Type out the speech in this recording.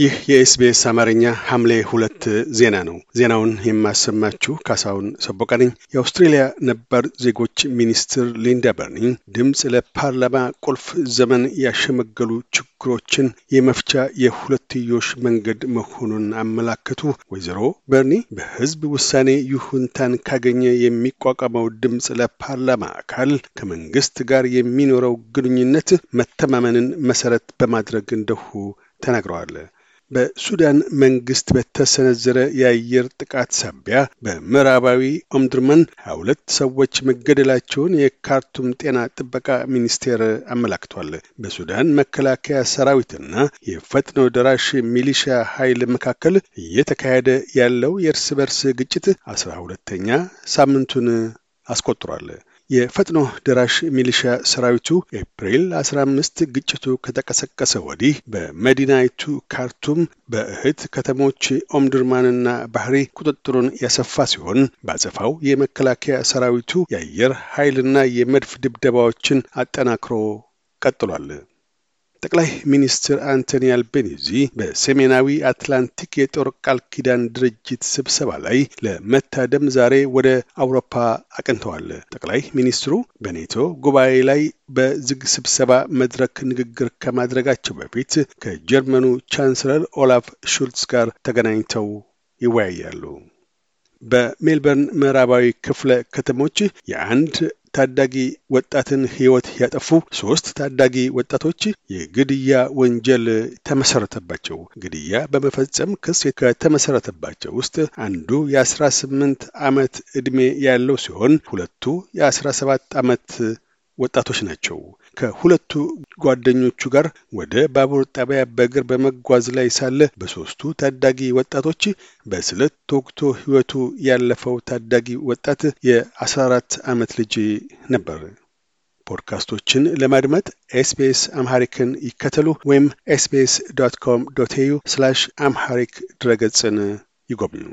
ይህ የኤስቢኤስ አማርኛ ሐምሌ ሁለት ዜና ነው። ዜናውን የማሰማችሁ ካሳሁን ሰቦቃ ነኝ። የአውስትሬልያ ነባር ዜጎች ሚኒስትር ሊንዳ በርኒ ድምፅ ለፓርላማ ቁልፍ ዘመን ያሸመገሉ ችግሮችን የመፍቻ የሁለትዮሽ መንገድ መሆኑን አመላከቱ። ወይዘሮ በርኒ በሕዝብ ውሳኔ ይሁንታን ካገኘ የሚቋቋመው ድምፅ ለፓርላማ አካል ከመንግስት ጋር የሚኖረው ግንኙነት መተማመንን መሰረት በማድረግ እንደሁ ተናግረዋል። በሱዳን መንግስት በተሰነዘረ የአየር ጥቃት ሳቢያ በምዕራባዊ ኦምድርመን ሀያ ሁለት ሰዎች መገደላቸውን የካርቱም ጤና ጥበቃ ሚኒስቴር አመላክቷል። በሱዳን መከላከያ ሰራዊትና የፈጥኖ ደራሽ ሚሊሻ ኃይል መካከል እየተካሄደ ያለው የእርስ በርስ ግጭት አስራ ሁለተኛ ሳምንቱን አስቆጥሯል። የፈጥኖ ደራሽ ሚሊሻ ሰራዊቱ ኤፕሪል 15 ግጭቱ ከተቀሰቀሰ ወዲህ በመዲናይቱ ካርቱም በእህት ከተሞች ኦምድርማንና ባህሪ ቁጥጥሩን ያሰፋ ሲሆን በአጸፋው የመከላከያ ሰራዊቱ የአየር ኃይልና የመድፍ ድብደባዎችን አጠናክሮ ቀጥሏል። ጠቅላይ ሚኒስትር አንቶኒ አልቤኒዚ በሰሜናዊ አትላንቲክ የጦር ቃል ኪዳን ድርጅት ስብሰባ ላይ ለመታደም ዛሬ ወደ አውሮፓ አቅንተዋል። ጠቅላይ ሚኒስትሩ በኔቶ ጉባኤ ላይ በዝግ ስብሰባ መድረክ ንግግር ከማድረጋቸው በፊት ከጀርመኑ ቻንስለር ኦላፍ ሹልትስ ጋር ተገናኝተው ይወያያሉ። በሜልበርን ምዕራባዊ ክፍለ ከተሞች የአንድ ታዳጊ ወጣትን ሕይወት ያጠፉ ሶስት ታዳጊ ወጣቶች የግድያ ወንጀል ተመሰረተባቸው። ግድያ በመፈጸም ክስ ከተመሰረተባቸው ውስጥ አንዱ የአስራ ስምንት ዓመት ዕድሜ ያለው ሲሆን ሁለቱ የአስራ ሰባት ዓመት ወጣቶች ናቸው። ከሁለቱ ጓደኞቹ ጋር ወደ ባቡር ጣቢያ በእግር በመጓዝ ላይ ሳለ በሶስቱ ታዳጊ ወጣቶች በስለት ተወግቶ ሕይወቱ ያለፈው ታዳጊ ወጣት የ14 ዓመት ልጅ ነበር። ፖድካስቶችን ለማድመጥ SBS Amharic ን ይከተሉ ወይም ኤስቢኤስ ዶት ኮም ዶት ኤዩ ስላሽ አምሃሪክ ድረገጽን ይጎብኙ።